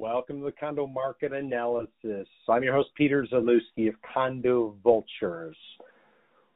Welcome to the Condo Market Analysis. I'm your host, Peter Zalewski of Condo Vultures.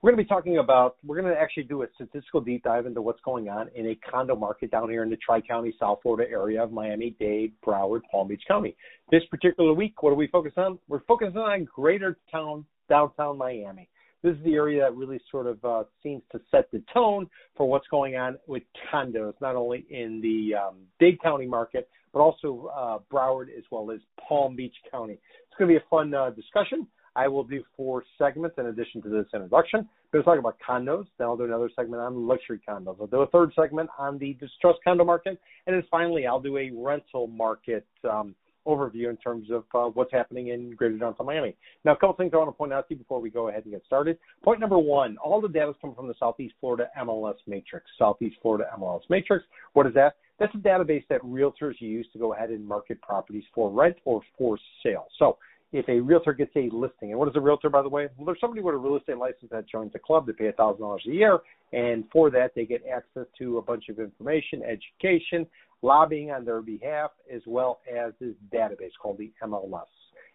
We're going to be talking about, we're going to actually do a statistical deep dive into what's going on in a condo market down here in the Tri County, South Florida area of Miami Dade, Broward, Palm Beach County. This particular week, what are we focused on? We're focusing on greater town, downtown Miami. This is the area that really sort of uh, seems to set the tone for what's going on with condos, not only in the um, Dade County market, but also uh, Broward as well as Palm Beach County. It's going to be a fun uh, discussion. I will do four segments in addition to this introduction. I'm going to talk about condos. Then I'll do another segment on luxury condos. I'll do a third segment on the distressed condo market. And then finally, I'll do a rental market um, overview in terms of uh, what's happening in Greater Downtown Miami. Now, a couple things I want to point out to you before we go ahead and get started. Point number one: all the data is coming from the Southeast Florida MLS Matrix. Southeast Florida MLS Matrix. What is that? That's a database that realtors use to go ahead and market properties for rent or for sale. So if a realtor gets a listing, and what is a realtor, by the way? Well, there's somebody with a real estate license that joins the club. They pay $1,000 a year, and for that, they get access to a bunch of information, education, lobbying on their behalf, as well as this database called the MLS.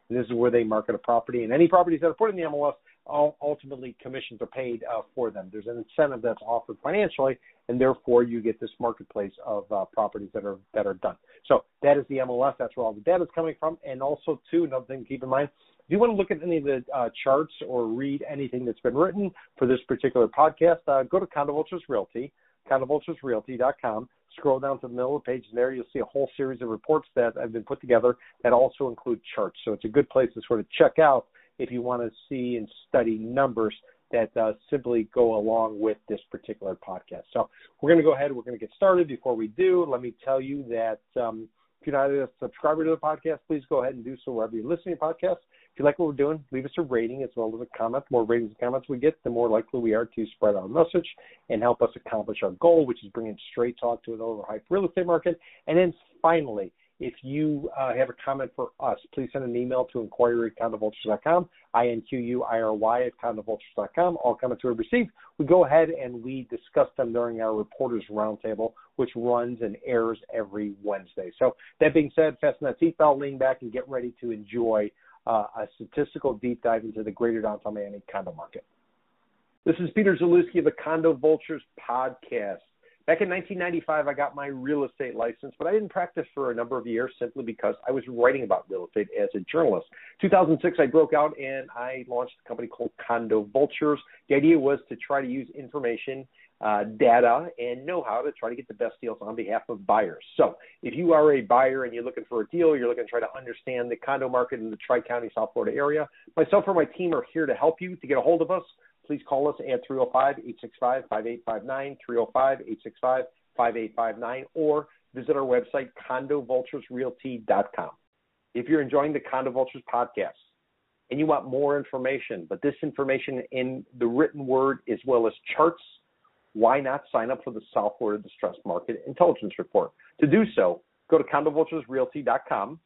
And this is where they market a property, and any properties that are put in the MLS ultimately commissions are paid uh, for them. There's an incentive that's offered financially, and therefore you get this marketplace of uh, properties that are that are done. So that is the MLS. That's where all the data is coming from. And also, too, another thing to keep in mind. If you want to look at any of the uh, charts or read anything that's been written for this particular podcast, uh, go to Condo Vultures Realty, CondoVulturesRealty.com. Scroll down to the middle of the page, and there you'll see a whole series of reports that have been put together that also include charts. So it's a good place to sort of check out if you want to see and study numbers that uh, simply go along with this particular podcast. So we're going to go ahead. We're going to get started. Before we do, let me tell you that um, if you're not a subscriber to the podcast, please go ahead and do so wherever you're listening to podcasts. If you like what we're doing, leave us a rating as well as a comment. The more ratings and comments we get, the more likely we are to spread our message and help us accomplish our goal, which is bringing straight talk to an overhyped real estate market. And then finally, if you uh, have a comment for us, please send an email to inquiry at condovultures.com, I-N-Q-U-I-R-Y at condovultures.com. All comments we receive, we go ahead and we discuss them during our Reporters Roundtable, which runs and airs every Wednesday. So that being said, fasten that seatbelt, lean back, and get ready to enjoy uh, a statistical deep dive into the greater downtown Miami condo market. This is Peter Zalewski of the Condo Vultures podcast. Back in 1995, I got my real estate license, but I didn't practice for a number of years simply because I was writing about real estate as a journalist. 2006, I broke out and I launched a company called Condo Vultures. The idea was to try to use information, uh, data, and know how to try to get the best deals on behalf of buyers. So if you are a buyer and you're looking for a deal, you're looking to try to understand the condo market in the Tri County, South Florida area, myself or my team are here to help you to get a hold of us please call us at 305-865-5859, 305-865-5859, or visit our website, condovulturesrealty.com. If you're enjoying the Condo Vultures podcast and you want more information, but this information in the written word as well as charts, why not sign up for the South Florida Distressed Market Intelligence Report? To do so, go to condovulturesrealty.com.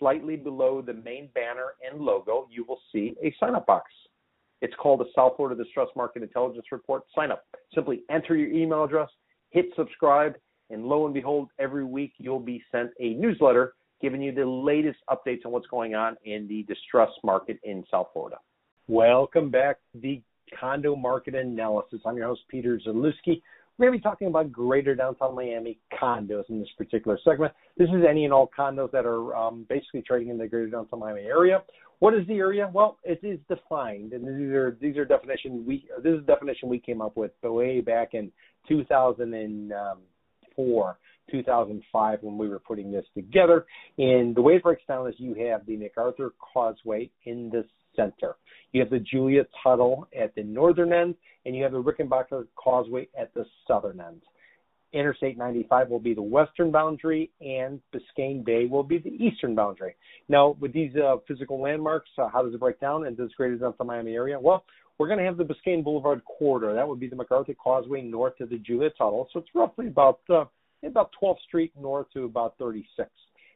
Slightly below the main banner and logo, you will see a sign up box. It's called the South Florida Distress Market Intelligence Report. Sign up. Simply enter your email address, hit subscribe, and lo and behold, every week you'll be sent a newsletter giving you the latest updates on what's going on in the distress market in South Florida. Welcome back to the condo market analysis. I'm your host, Peter Zalewski. We're going to be talking about greater downtown Miami condos in this particular segment. This is any and all condos that are um, basically trading in the greater downtown Miami area. What is the area? Well, it is defined, and these are these are definitions we this is a definition we came up with way back in 2004, 2005 when we were putting this together. And the way it breaks down is you have the MacArthur Causeway in the center. You have the Julia Tuttle at the northern end, and you have the Rickenbacker Causeway at the southern end. Interstate 95 will be the western boundary, and Biscayne Bay will be the eastern boundary. Now, with these uh, physical landmarks, uh, how does it break down in this greater downtown Miami area? Well, we're going to have the Biscayne Boulevard corridor. That would be the MacArthur Causeway north of the Julia Tuttle. So it's roughly about uh, about 12th Street north to about 36.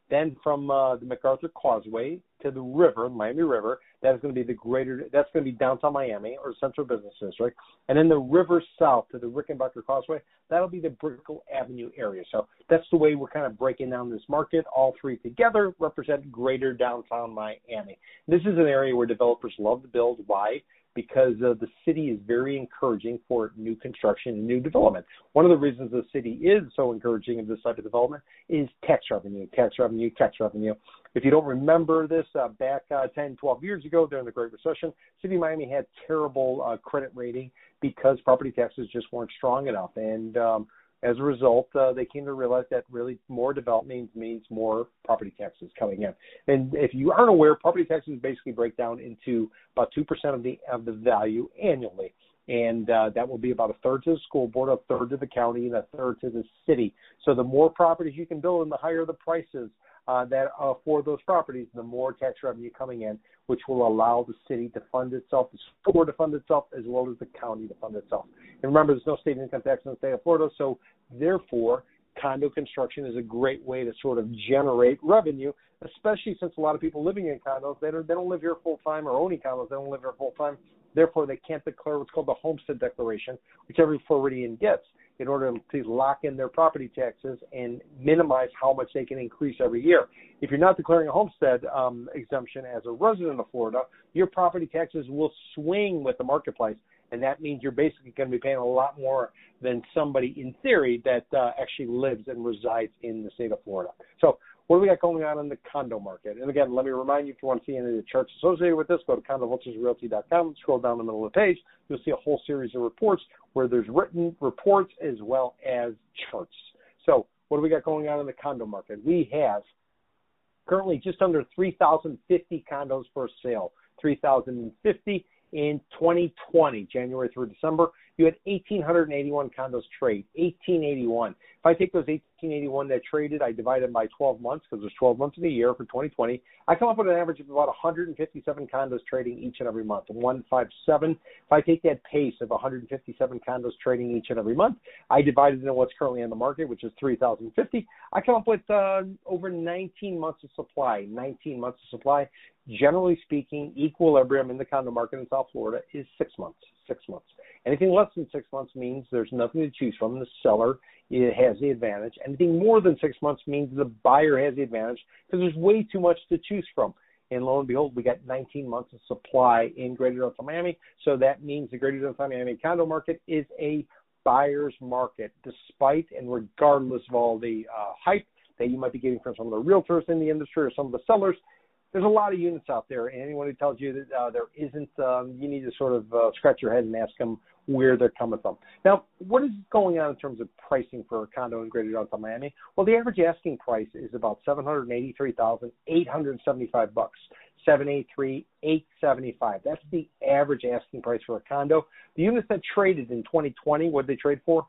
Then from uh, the MacArthur Causeway to the river, Miami River, That is going to be the greater. That's going to be downtown Miami or Central Business District, and then the river south to the Rickenbacker Causeway. That'll be the Brickell Avenue area. So that's the way we're kind of breaking down this market. All three together represent greater downtown Miami. This is an area where developers love to build. Why? Because uh, the city is very encouraging for new construction and new development. One of the reasons the city is so encouraging of this type of development is tax revenue, tax revenue, tax revenue. If you don't remember this, uh, back uh, 10, 12 years ago during the Great Recession, City of Miami had terrible uh, credit rating because property taxes just weren't strong enough. And um, as a result, uh, they came to realize that really more development means more property taxes coming in. And if you aren't aware, property taxes basically break down into about two percent of the of the value annually, and uh, that will be about a third to the school board, a third to the county, and a third to the city. So the more properties you can build, and the higher the prices uh, that uh, for those properties, the more tax revenue coming in, which will allow the city to fund itself, the school to fund itself, as well as the county to fund itself. And remember, there's no state income tax in the state of Florida, so therefore, condo construction is a great way to sort of generate revenue, especially since a lot of people living in condos they don't they don't live here full time or owning condos they don't live here full time. Therefore, they can't declare what's called the homestead declaration, which every Floridian gets in order to lock in their property taxes and minimize how much they can increase every year. If you're not declaring a homestead um, exemption as a resident of Florida, your property taxes will swing with the marketplace, and that means you're basically going to be paying a lot more than somebody in theory that uh, actually lives and resides in the state of Florida. So what do we got going on in the condo market? And again, let me remind you if you want to see any of the charts associated with this, go to condovulturesrealty.com, scroll down the middle of the page. You'll see a whole series of reports where there's written reports as well as charts. So, what do we got going on in the condo market? We have currently just under 3,050 condos for sale. 3,050 in 2020, January through December you had 1,881 condos trade. 1,881. If I take those 1,881 that traded, I divide them by 12 months because there's 12 months in a year for 2020. I come up with an average of about 157 condos trading each and every month. 157. If I take that pace of 157 condos trading each and every month, I divide it into what's currently on the market, which is 3,050. I come up with uh, over 19 months of supply. 19 months of supply. Generally speaking, equilibrium in the condo market in South Florida is six months. Six months. Anything less than six months means there's nothing to choose from. The seller has the advantage. Anything more than six months means the buyer has the advantage because there's way too much to choose from. And lo and behold, we got 19 months of supply in Greater Downtown Miami. So that means the Greater Downtown Miami condo market is a buyer's market, despite and regardless of all the uh, hype that you might be getting from some of the realtors in the industry or some of the sellers there's a lot of units out there, and anyone who tells you that uh, there isn't, um, you need to sort of uh, scratch your head and ask them where they're coming from. Now, what is going on in terms of pricing for a condo in Greater Downtown Miami? Well, the average asking price is about seven hundred eighty-three thousand eight hundred seventy-five bucks. Seven eight three eight seventy-five. That's the average asking price for a condo. The units that traded in 2020, what did they trade for?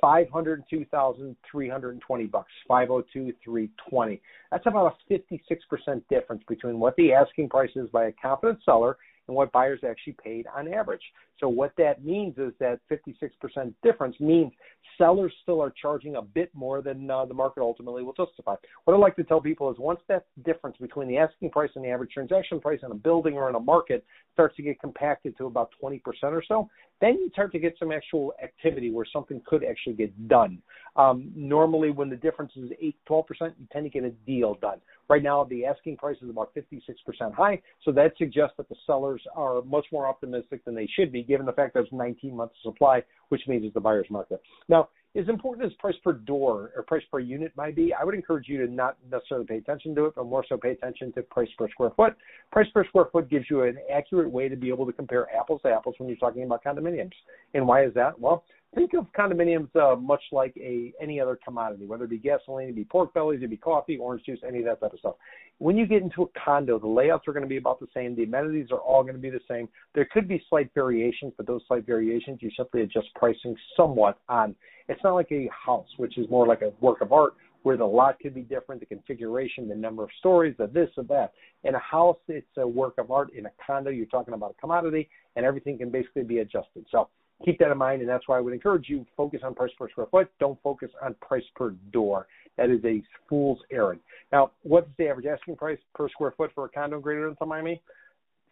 Five hundred two thousand three hundred and twenty bucks, five hundred two three twenty. That's about a fifty six percent difference between what the asking price is by a confident seller and what buyers actually paid on average. So what that means is that 56% difference means sellers still are charging a bit more than uh, the market ultimately will justify. What I like to tell people is once that difference between the asking price and the average transaction price in a building or in a market starts to get compacted to about 20% or so, then you start to get some actual activity where something could actually get done. Um, normally, when the difference is 8 12%, you tend to get a deal done. Right now, the asking price is about 56% high, so that suggests that the sellers are much more optimistic than they should be, given the fact that there's 19 months of supply, which means it's the buyer's market. Now, as important as price per door or price per unit might be, I would encourage you to not necessarily pay attention to it, but more so pay attention to price per square foot. Price per square foot gives you an accurate way to be able to compare apples to apples when you're talking about condominiums. And why is that? Well, think of condominiums uh, much like a any other commodity, whether it be gasoline, it be pork bellies, it be coffee, orange juice, any of that type of stuff. When you get into a condo, the layouts are going to be about the same. The amenities are all going to be the same. There could be slight variations, but those slight variations you simply adjust pricing somewhat on. It's not like a house, which is more like a work of art where the lot could be different, the configuration, the number of stories, the this or that. In a house, it's a work of art. In a condo, you're talking about a commodity, and everything can basically be adjusted. So keep that in mind, and that's why I would encourage you focus on price per square foot. Don't focus on price per door. That is a fool's errand. Now, what's the average asking price per square foot for a condo Greater Downtown Miami?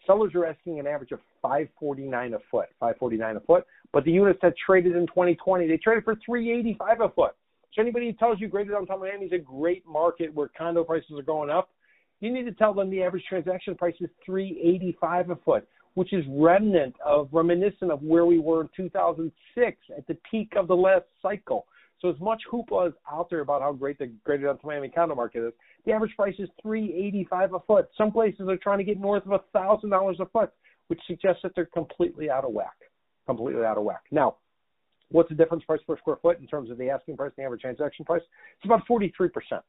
sellers are asking an average of 549 a foot, 549 a foot. But the units that traded in 2020, they traded for 385 a foot. So anybody who tells you Greater Downtown Miami is a great market where condo prices are going up, you need to tell them the average transaction price is 385 a foot, which is remnant of reminiscent of where we were in 2006 at the peak of the last cycle. So as much hoopla is out there about how great the Greater Downtown Miami condo market is, the average price is 385 a foot. Some places are trying to get north of thousand dollars a foot, which suggests that they're completely out of whack. Completely out of whack. Now, What's the difference price per square foot in terms of the asking price and the average transaction price? It's about 43%,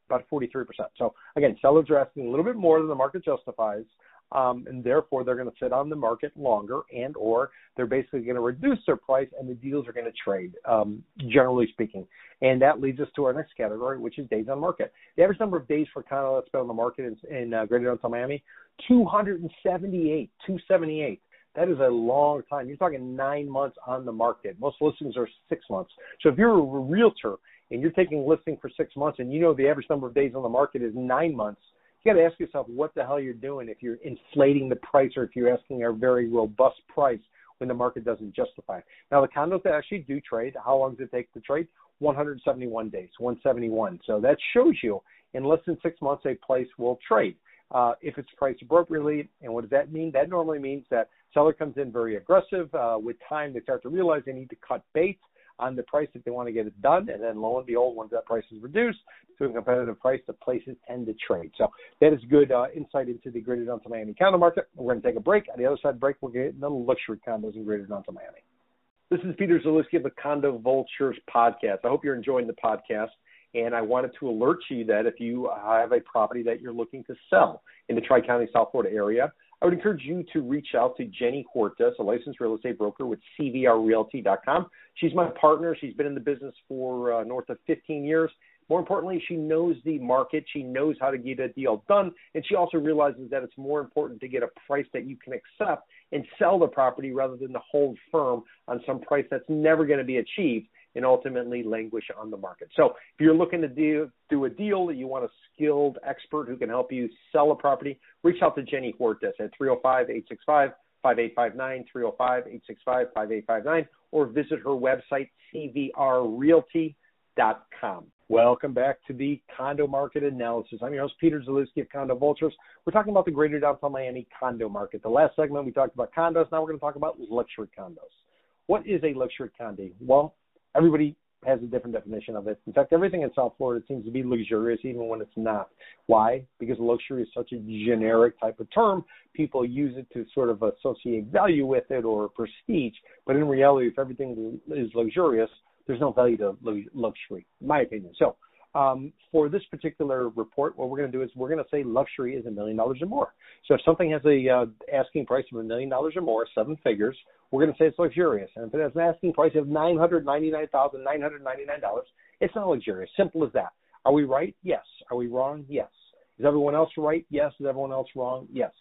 about 43%. So again, sellers are asking a little bit more than the market justifies, um, and therefore they're going to sit on the market longer, and or they're basically going to reduce their price, and the deals are going to trade, um, generally speaking. And that leads us to our next category, which is days on market. The average number of days for condo that's been on the market in, in uh, Greater Downtown Miami, 278, 278. That is a long time. You're talking nine months on the market. Most listings are six months. So if you're a realtor and you're taking a listing for six months and you know the average number of days on the market is nine months, you got to ask yourself what the hell you're doing if you're inflating the price or if you're asking a very robust price when the market doesn't justify it. Now, the condos that actually do trade, how long does it take to trade? 171 days, 171. So that shows you in less than six months a place will trade uh, if it's priced appropriately. And what does that mean? That normally means that seller comes in very aggressive. Uh, with time, they start to realize they need to cut bait on the price if they want to get it done. And then lo and behold, once that price is reduced to a competitive price, the places tend to trade. So that is good uh, insight into the Greater Downtown Miami condo market. We're going to take a break. On the other side the break, we'll get into luxury condos in Greater Downtown Miami. This is Peter Zalewski of the Condo Vultures podcast. I hope you're enjoying the podcast. And I wanted to alert you that if you have a property that you're looking to sell in the Tri County, South Florida area, I would encourage you to reach out to Jenny Hortas, a licensed real estate broker with CVRRealty.com. She's my partner. She's been in the business for uh, north of 15 years. More importantly, she knows the market. She knows how to get a deal done. And she also realizes that it's more important to get a price that you can accept and sell the property rather than to hold firm on some price that's never going to be achieved and ultimately languish on the market. So if you're looking to do, do a deal, that you want a skilled expert who can help you sell a property, reach out to Jenny Hortas at 305-865 5859 305 865 5859 or visit her website cvrrealty.com. Welcome back to the condo market analysis. I'm your host, Peter Zalewski of Condo Vultures. We're talking about the greater downtown Miami condo market. The last segment we talked about condos. Now we're going to talk about luxury condos. What is a luxury condo? Well, everybody has a different definition of it. In fact, everything in South Florida seems to be luxurious, even when it's not. Why? Because luxury is such a generic type of term. People use it to sort of associate value with it or prestige. But in reality, if everything is luxurious, there's no value to luxury, in my opinion. So, um, for this particular report, what we're going to do is we're going to say luxury is a million dollars or more. So if something has a uh, asking price of a million dollars or more, seven figures, we're going to say it's luxurious. And if it has an asking price of nine hundred ninety-nine thousand nine hundred ninety-nine dollars, it's not luxurious. Simple as that. Are we right? Yes. Are we wrong? Yes. Is everyone else right? Yes. Is everyone else wrong? Yes.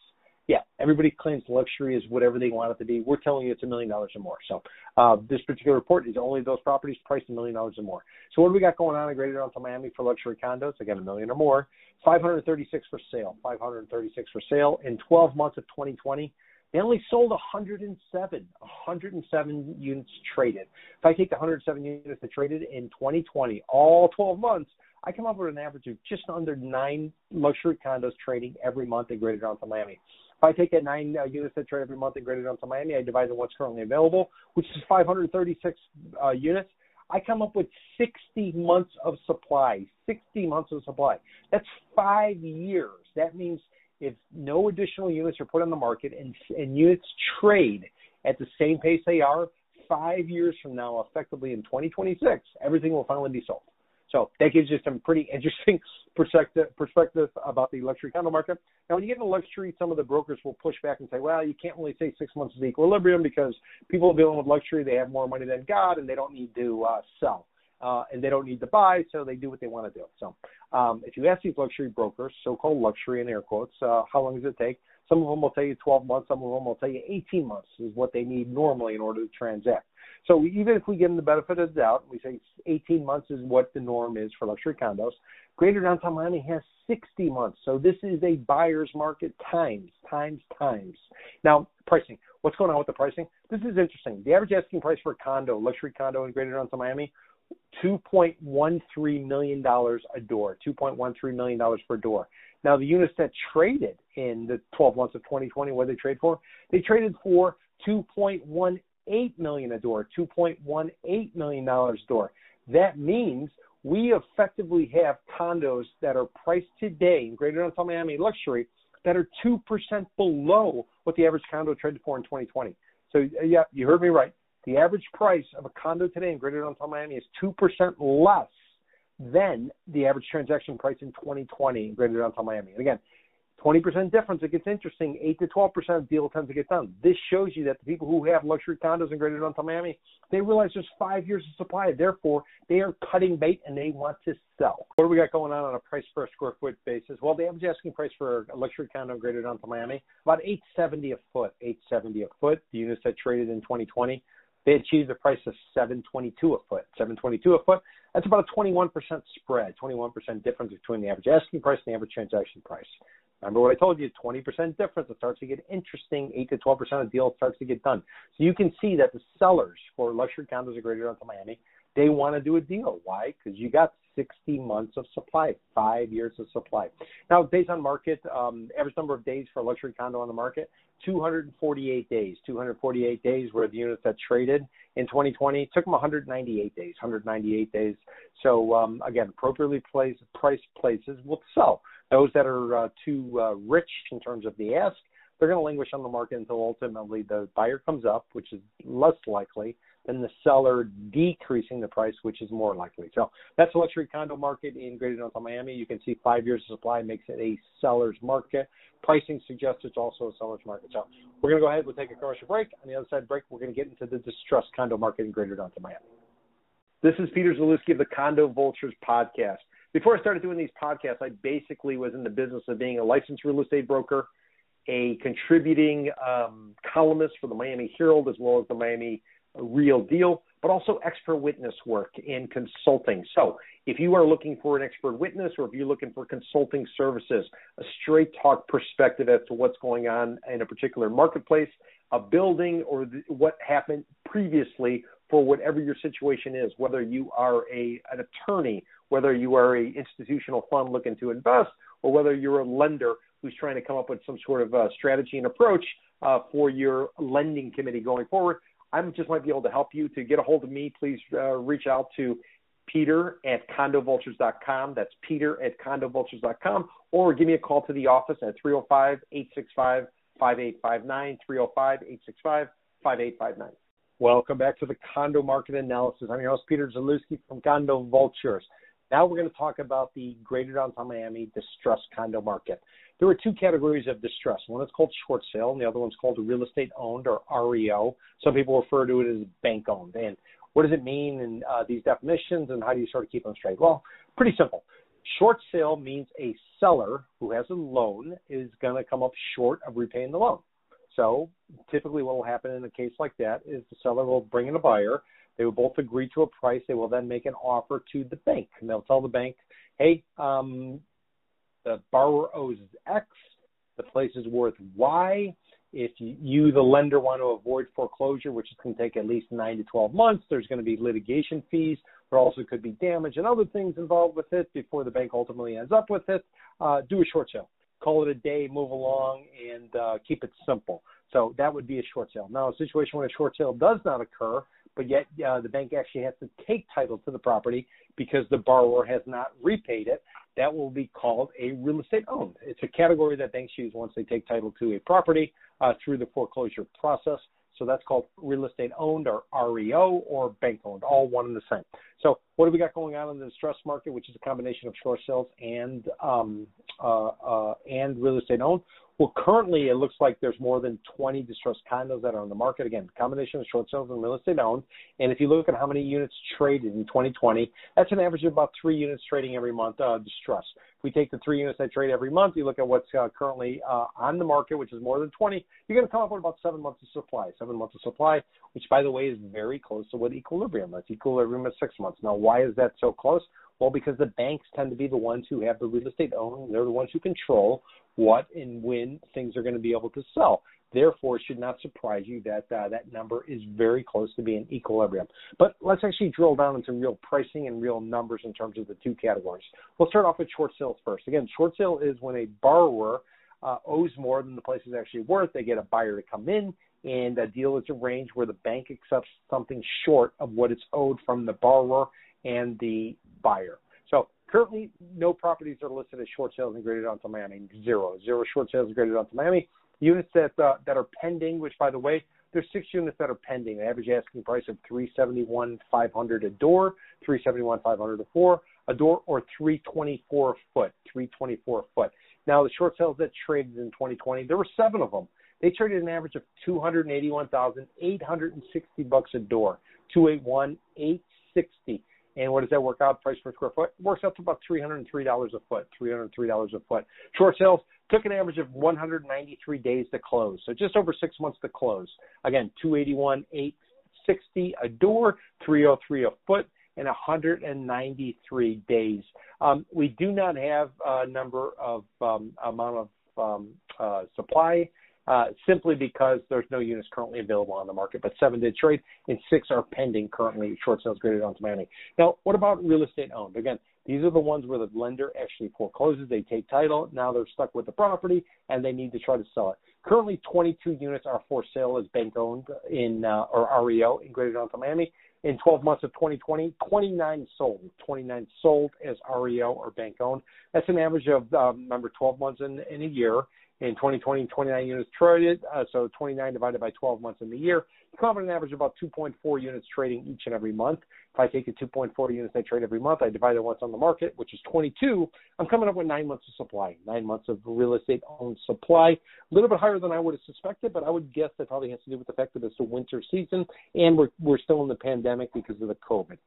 Yeah. Everybody claims luxury is whatever they want it to be. We're telling you it's a million dollars or more. So uh, this particular report is only those properties priced a million dollars or more. So what do we got going on in Greater Downtown Miami for luxury condos? Again, a million or more. 536 for sale. 536 for sale in 12 months of 2020. They only sold 107, 107 units traded. If I take the 107 units that traded in 2020, all 12 months, I come up with an average of just under nine luxury condos trading every month in Greater Downtown Miami. If I take that nine uh, units that trade every month in Greater Downtown Miami, I divide them what's currently available, which is 536 uh, units. I come up with 60 months of supply. 60 months of supply. That's five years. That means if no additional units are put on the market and, and units trade at the same pace they are, five years from now, effectively in 2026, everything will finally be sold. So that gives you some pretty interesting perspective perspective about the luxury condo market. Now, when you get into luxury, some of the brokers will push back and say, "Well, you can't really say six months is equilibrium because people dealing with luxury they have more money than God and they don't need to uh, sell." uh, and they don't need to buy, so they do what they want to do. So, um, if you ask these luxury brokers, so-called luxury in air quotes, uh, how long does it take? Some of them will tell you 12 months, some of them will tell you 18 months is what they need normally in order to transact. So even if we give them the benefit of the doubt, we say 18 months is what the norm is for luxury condos. Greater downtown Miami has 60 months. So this is a buyer's market times, times, times. Now, pricing. What's going on with the pricing? This is interesting. The average asking price for a condo, luxury condo in Greater downtown Miami, $2.13 million a door. $2.13 million per door. Now, the units that traded in the 12 months of 2020, what did they trade for? They traded for 2.18 million a door, 2.18 million dollars a door. That means we effectively have condos that are priced today in Greater Downtown Miami luxury that are 2% below what the average condo traded for in 2020. So, uh, yeah, you heard me right. The average price of a condo today in Greater Downtown Miami is 2% less than the average transaction price in 2020 in Greater Downtown Miami. And again, 20% difference, it gets interesting. 8 to 12% of deal tends to get done. This shows you that the people who have luxury condos in Greater Downtown Miami, they realize there's five years of supply. Therefore, they are cutting bait and they want to sell. What do we got going on on a price per square foot basis? Well, the average asking price for a luxury condo in Greater Downtown Miami, about 870 a foot. 870 a foot. The units that traded in 2020, they achieved a price of 722 a foot. 722 a foot. That's about a 21% spread, 21% difference between the average asking price and the average transaction price. Remember what I told you, 20% difference. It starts to get interesting. 8 to 12% of deals starts to get done. So you can see that the sellers for luxury condos in Greater Downtown Miami, they want to do a deal. Why? Because you got 60 months of supply, five years of supply. Now, days on market, um, average number of days for a luxury condo on the market, 248 days. 248 days were the units that traded in 2020. It took them 198 days. 198 days. So um, again, appropriately placed price places will sell. Those that are uh, too uh, rich in terms of the ask, they're going to languish on the market until ultimately the buyer comes up, which is less likely than the seller decreasing the price, which is more likely. So that's the luxury condo market in Greater Downtown Miami. You can see five years of supply makes it a seller's market. Pricing suggests it's also a seller's market. So we're going to go ahead. We'll take a commercial break. On the other side break, we're going to get into the distressed condo market in Greater Downtown Miami. This is Peter Zalewski of the Condo Vultures podcast before I started doing these podcasts, I basically was in the business of being a licensed real estate broker, a contributing um, columnist for the Miami Herald as well as the Miami A real Deal, but also expert witness work and consulting. So if you are looking for an expert witness or if you're looking for consulting services, a straight talk perspective as to what's going on in a particular marketplace, a building, or what happened previously for whatever your situation is, whether you are a an attorney whether you are a institutional fund looking to invest or whether you're a lender who's trying to come up with some sort of uh, strategy and approach uh, for your lending committee going forward. I just might be able to help you. To get a hold of me, please uh, reach out to Peter at condovultures.com. That's Peter at condovultures.com. Or give me a call to the office at 305 865 5859. 305 865 5859. Welcome back to the condo market analysis. I'm your host, Peter Zalewski from Condo Vultures. Now we're going to talk about the greater downtown Miami distressed condo market. There are two categories of distress. One is called short sale, and the other one's called real estate owned or REO. Some people refer to it as bank owned. And what does it mean in uh, these definitions, and how do you sort of keep them straight? Well, pretty simple. Short sale means a seller who has a loan is going to come up short of repaying the loan. So typically, what will happen in a case like that is the seller will bring in a buyer they will both agree to a price. They will then make an offer to the bank, and they'll tell the bank, "Hey, um, the borrower owes X. The place is worth Y. If you, the lender, want to avoid foreclosure, which is going to take at least nine to 12 months, there's going to be litigation fees. There also could be damage and other things involved with it before the bank ultimately ends up with it. Uh, do a short sale. Call it a day, move along, and uh, keep it simple. So that would be a short sale. Now, a situation where a short sale does not occur, but yet uh, the bank actually has to take title to the property because the borrower has not repaid it. That will be called a real estate owned. It's a category that banks use once they take title to a property uh, through the foreclosure process. So that's called real estate owned or REO or bank owned, all one and the same. So what do we got going on in the distressed market, which is a combination of short sales and um, uh, uh, and real estate owned? Well, currently it looks like there's more than 20 distressed condos that are on the market. Again, combination of short sales and real estate owned. And if you look at how many units traded in 2020, that's an average of about three units trading every month uh, distressed. If we take the three units that trade every month, you look at what's uh, currently uh, on the market, which is more than 20, you're going to come up with about seven months of supply. Seven months of supply, which by the way is very close to what equilibrium. That's equilibrium is six months. Now, why is that so close? Well, because the banks tend to be the ones who have the real estate owned. They're the ones who control what and when things are going to be able to sell. Therefore, it should not surprise you that uh, that number is very close to being equilibrium. But let's actually drill down into real pricing and real numbers in terms of the two categories. We'll start off with short sales first. Again, short sale is when a borrower uh, owes more than the place is actually worth. They get a buyer to come in, and a deal is arranged where the bank accepts something short of what it's owed from the borrower and the buyer. So currently, no properties are listed as short sales and Greater Downtown Miami. Zero, zero short sales and Greater Downtown Miami. Units that uh, that are pending, which by the way, there's six units that are pending. Average asking price of three seventy one five hundred a door, three seventy one five hundred a four a door, or three twenty four foot, three twenty four foot. Now the short sales that traded in 2020, there were seven of them. They traded an average of 281,860 bucks a door, 281,860. And what does that work out? Price per square foot works out to about three hundred and three dollars a foot. Three hundred three dollars a foot. Short sales took an average of 193 days to close, so just over six months to close. Again, 281 860 a door, 303 a foot, and 193 days. Um, we do not have a number of um, amount of um, uh, supply uh, simply because there's no units currently available on the market, but seven did trade and six are pending currently short sales Greater Downtown Miami. Now, what about real estate owned? Again, these are the ones where the lender actually forecloses, they take title, now they're stuck with the property and they need to try to sell it. Currently, 22 units are for sale as bank owned in uh, or REO in Greater Downtown Miami. In 12 months of 2020, 29 sold. 29 sold as REO or bank owned. That's an average of um, remember 12 months in, in a year in 2020, 29 units traded. Uh, so 29 divided by 12 months in the year. You come up with an average of about 2.4 units trading each and every month. If I take the 2.4 units I trade every month, I divide it once on the market, which is 22. I'm coming up with nine months of supply, nine months of real estate owned supply. A little bit higher than I would have suspected, but I would guess that probably has to do with the fact that it's a winter season and we're we're still in the pandemic because of the COVID.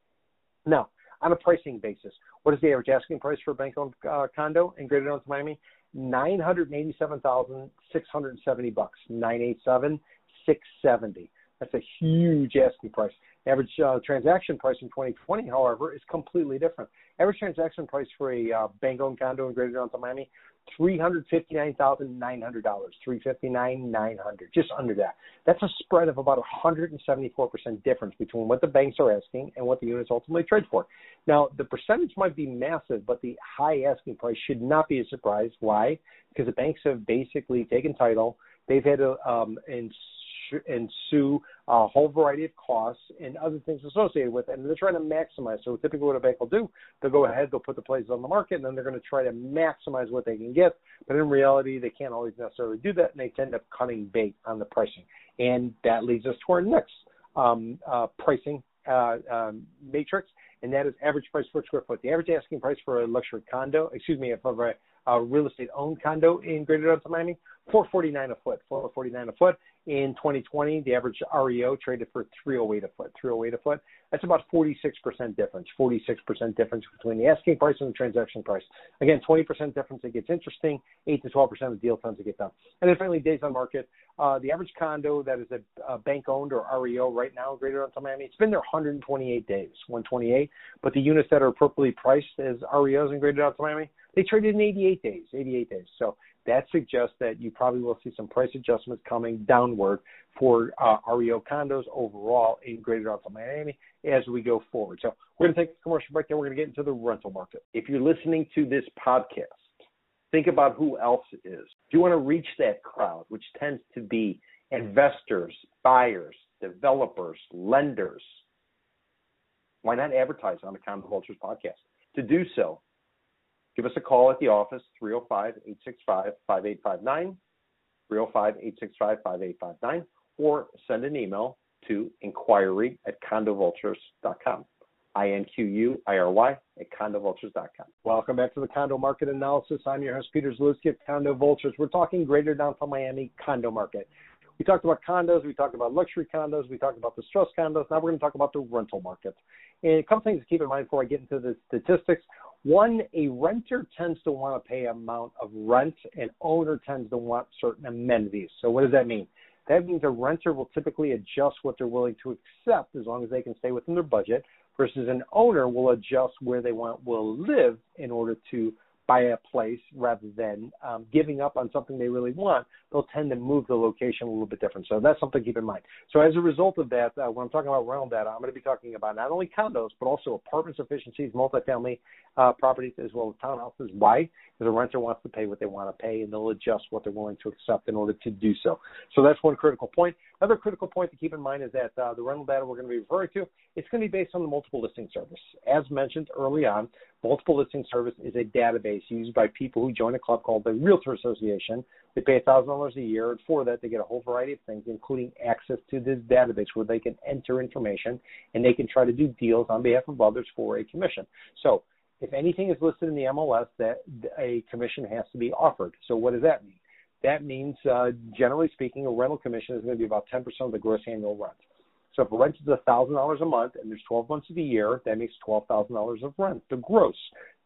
Now, on a pricing basis, what is the average asking price for a bank-owned uh, condo in Greater Downtown Miami? Nine hundred eighty-seven thousand six hundred seventy bucks. Nine eight seven six seventy. That's a huge asking price. Average uh, transaction price in 2020, however, is completely different. Average transaction price for a uh, bank-owned condo in Greater Downtown Miami, three hundred fifty-nine thousand nine hundred dollars. Three fifty-nine nine hundred, just under that. That's a spread of about 174 percent difference between what the banks are asking and what the units ultimately trade for. Now, the percentage might be massive, but the high asking price should not be a surprise. Why? Because the banks have basically taken title. They've had a um, ensue a whole variety of costs and other things associated with it, and they're trying to maximize. So typically, what a bank will do, they'll go ahead, they'll put the places on the market, and then they're going to try to maximize what they can get. But in reality, they can't always necessarily do that, and they tend up cutting bait on the pricing. And that leads us to our next um, uh, pricing uh, um, matrix, and that is average price per square foot. The average asking price for a luxury condo, excuse me, for a, a real estate owned condo in Greater Downtown Miami, 449 a foot. 449 a foot. In 2020, the average REO traded for 308 a foot. 308 a foot. That's about 46% difference. 46% difference between the asking price and the transaction price. Again, 20% difference. It gets interesting. 8 to 12% of deal tons to get done. And then finally, days on market. Uh, the average condo that is a, a bank owned or REO right now in Greater Downtown Miami, it's been there 128 days. 128. But the units that are appropriately priced as REOs in Greater Downtown Miami, they traded in 88 days. 88 days. So that suggests that you probably will see some price adjustments coming downward for uh, REO condos overall in Greater Downtown Miami as we go forward. So we're going to take a commercial break, then we're going to get into the rental market. If you're listening to this podcast, think about who else is. If you want to reach that crowd, which tends to be investors, buyers, developers, lenders, why not advertise on the Condo Vultures podcast? To do so, Give us a call at the office, 305 865 5859, 305 865 5859, or send an email to inquiry at condovultures.com. I-N-Q-U-I-R-Y at condovultures.com. Welcome back to the Condo Market Analysis. I'm your host, Peter Zalewski of Condo Vultures. We're talking greater downtown Miami condo market. We talked about condos, we talked about luxury condos, we talked about distressed condos. Now we're going to talk about the rental market. And a couple things to keep in mind before I get into the statistics. One, a renter tends to want to pay amount of rent, and owner tends to want certain amenities. So what does that mean? That means a renter will typically adjust what they're willing to accept as long as they can stay within their budget, versus an owner will adjust where they want will live in order to buy a place rather than um, giving up on something they really want, they'll tend to move the location a little bit different. So that's something to keep in mind. So as a result of that, uh, when I'm talking about rental data, I'm going to be talking about not only condos, but also apartments efficiencies, multifamily uh, properties, as well as townhouses. Why? Because a renter wants to pay what they want to pay, and they'll adjust what they're willing to accept in order to do so. So that's one critical point. Another critical point to keep in mind is that uh, the rental data we're going to be referring to, it's going to be based on the multiple listing service. As mentioned early on, multiple listing service is a database used by people who join a club called the Realtor Association. They pay $1,000 a year, and for that, they get a whole variety of things, including access to this database where they can enter information and they can try to do deals on behalf of others for a commission. So, if anything is listed in the MLS, that a commission has to be offered. So, what does that mean? that means, uh, generally speaking, a rental commission is going to be about 10% of the gross annual rent. So if rent is $1,000 a month and there's 12 months of the year, that makes $12,000 of rent, the gross.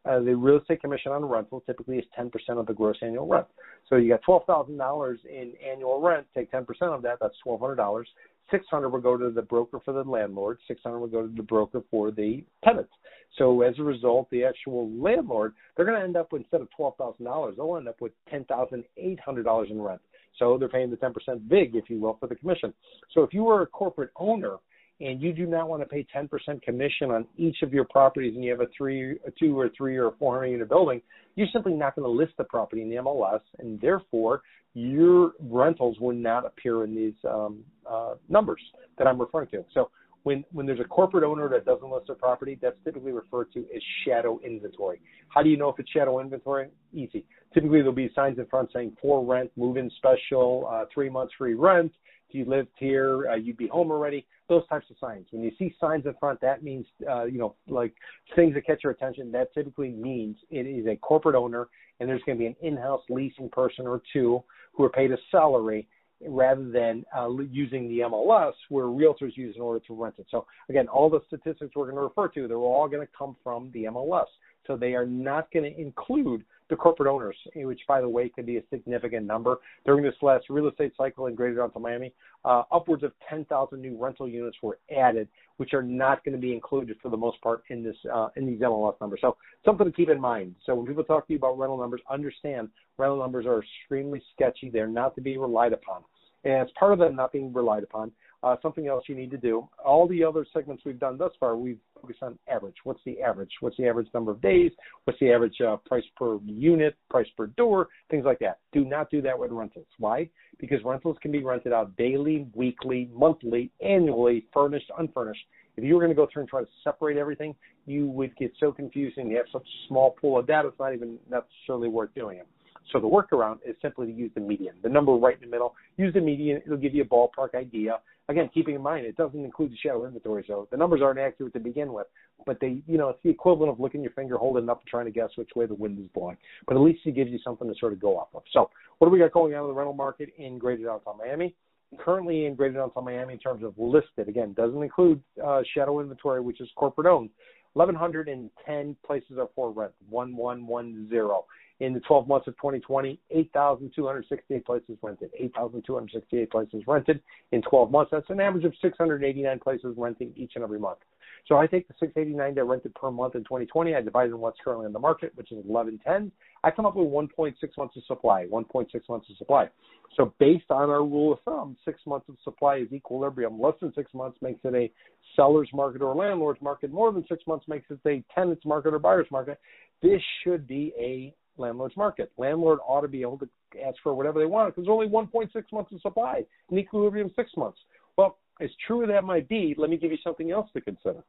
Uh, the real estate commission on rental typically is 10% of the gross annual rent. So you got $12,000 in annual rent, take 10% of that, that's $1,200. 600 will go to the broker for the landlord, 600 will go to the broker for the tenant. So as a result, the actual landlord, they're going to end up with, instead of $12,000, they'll end up with $10,800 in rent. So they're paying the 10% big, if you will, for the commission. So if you were a corporate owner and you do not want to pay 10% commission on each of your properties and you have a three, a two or three or 400 unit building, you're simply not going to list the property in the MLS and therefore your rentals will not appear in these um, uh, numbers that I'm referring to. So when when there's a corporate owner that doesn't list their property, that's typically referred to as shadow inventory. How do you know if it's shadow inventory? Easy. Typically, there'll be signs in front saying for rent, move-in special, uh, three months free rent. If you lived here, uh, you'd be home already. Those types of signs. When you see signs in front, that means uh, you know like things that catch your attention. That typically means it is a corporate owner, and there's going to be an in-house leasing person or two who are paid a salary rather than uh, using the MLS where realtors use in order to rent it. So again, all the statistics we're going to refer to, they're all going to come from the MLS. So they are not going to include the corporate owners, which, by the way, could be a significant number. During this last real estate cycle in Greater Downtown Miami, uh, upwards of 10,000 new rental units were added, which are not going to be included for the most part in this uh, in these MLS numbers. So something to keep in mind. So when people talk to you about rental numbers, understand rental numbers are extremely sketchy. They're not to be relied upon. And as part of them not being relied upon, uh, something else you need to do. All the other segments we've done thus far, we've focused on average. What's the average? What's the average number of days? What's the average uh, price per unit, price per door, things like that. Do not do that with rentals. Why? Because rentals can be rented out daily, weekly, monthly, annually, furnished, unfurnished. If you were going to go through and try to separate everything, you would get so confusing. You have such a small pool of data, it's not even necessarily worth doing it. So the workaround is simply to use the median, the number right in the middle. Use the median; it'll give you a ballpark idea. Again, keeping in mind it doesn't include the shadow inventory, so the numbers aren't accurate to begin with. But they, you know, it's the equivalent of looking your finger, holding it up, and trying to guess which way the wind is blowing. But at least it gives you something to sort of go off of. So, what do we got going on in the rental market in Greater Downtown Miami? Currently in Greater Downtown Miami, in terms of listed, again, doesn't include uh, shadow inventory, which is corporate owned. 1,110 places are for rent, 1110 in the 12 months of 2020, 8,268 places rented. 8,268 places rented in 12 months. That's an average of 689 places renting each and every month. So I take the 689 that rented per month in 2020, I divide it in what's currently in the market, which is 1110. I come up with 1.6 months of supply. 1.6 months of supply. So based on our rule of thumb, six months of supply is equilibrium. Less than six months makes it a seller's market or landlord's market. More than six months makes it a tenant's market or buyer's market. This should be a landlord's market. Landlord ought to be able to ask for whatever they want because there's only 1.6 months of supply, in equilibrium six months. Well, as true that might be, let me give you something else to consider.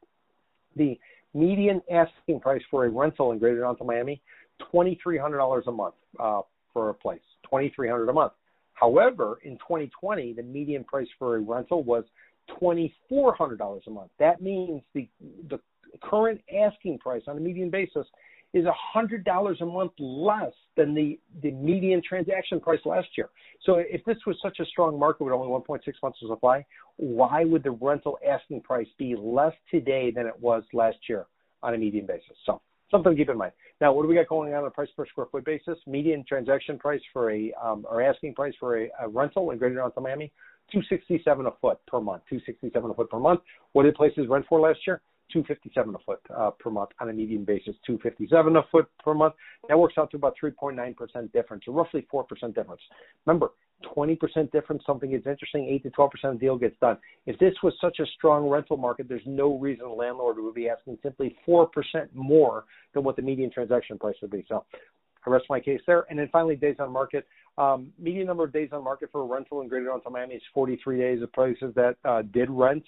The median asking price for a rental in Greater Downtown Miami, $2,300 a month uh, for a place, $2,300 a month. However, in 2020, the median price for a rental was $2,400 a month. That means the the current asking price on a median basis is $100 a month less than the, the median transaction price last year. So if this was such a strong market with only 1.6 months of supply, why would the rental asking price be less today than it was last year on a median basis? So something to keep in mind. Now, what do we got going on on a price per square foot basis? Median transaction price for a um, or asking price for a, a rental in Greater Downtown Miami, 267 a foot per month. 267 a foot per month. What did places rent for last year? 257 a foot uh, per month on a median basis, 257 a foot per month. That works out to about 3.9% difference, or roughly 4% difference. Remember, 20% difference, something is interesting, 8 to 12% of the deal gets done. If this was such a strong rental market, there's no reason a landlord would be asking simply 4% more than what the median transaction price would be. So I rest my case there. And then finally, days on market. Um, median number of days on market for a rental in Greater Downtown Miami is 43 days of places that uh, did rent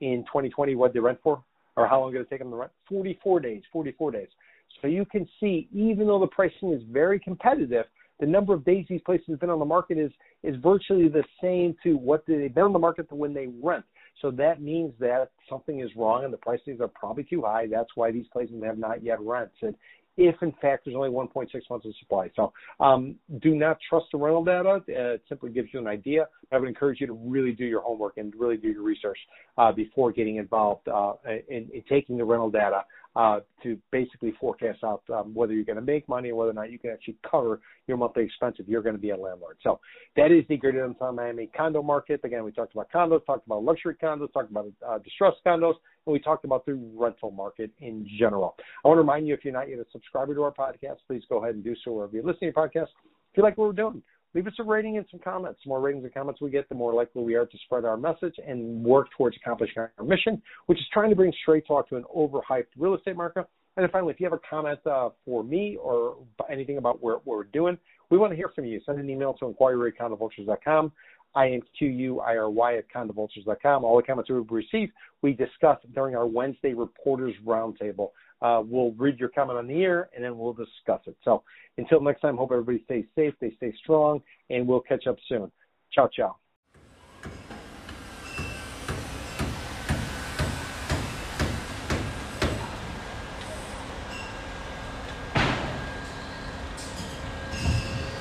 in 2020. What they rent for? Or how long did it take them to rent? 44 days, 44 days. So you can see, even though the pricing is very competitive, the number of days these places have been on the market is is virtually the same to what they've been on the market to when they rent. So that means that something is wrong and the prices are probably too high. That's why these places have not yet rented if in fact there's only 1.6 months of supply. So um, do not trust the rental data. Uh, it simply gives you an idea. I would encourage you to really do your homework and really do your research uh, before getting involved uh, in, in, taking the rental data uh, to basically forecast out um, whether you're going to make money or whether or not you can actually cover your monthly expense if you're going to be a landlord. So that is the Greater Downtown Miami condo market. Again, we talked about condos, talked about luxury condos, talked about uh, distressed condos, and we talked about the rental market in general. I want to remind you if you're not yet a subscriber to our podcast, please go ahead and do so wherever you're listening to your podcast. If you like what we're doing, leave us a rating and some comments. The more ratings and comments we get, the more likely we are to spread our message and work towards accomplishing our mission, which is trying to bring straight talk to an overhyped real estate market. And then finally, if you have a comment uh, for me or anything about what we're doing, we want to hear from you. Send an email to inquiry at condovultures.com. I-N-Q-U-I-R-Y at condovultures.com. All the comments we receive, we discuss during our Wednesday Reporters Roundtable. Uh, we'll read your comment on the air and then we'll discuss it. So until next time, hope everybody stays safe, they stay strong, and we'll catch up soon. Ciao, ciao.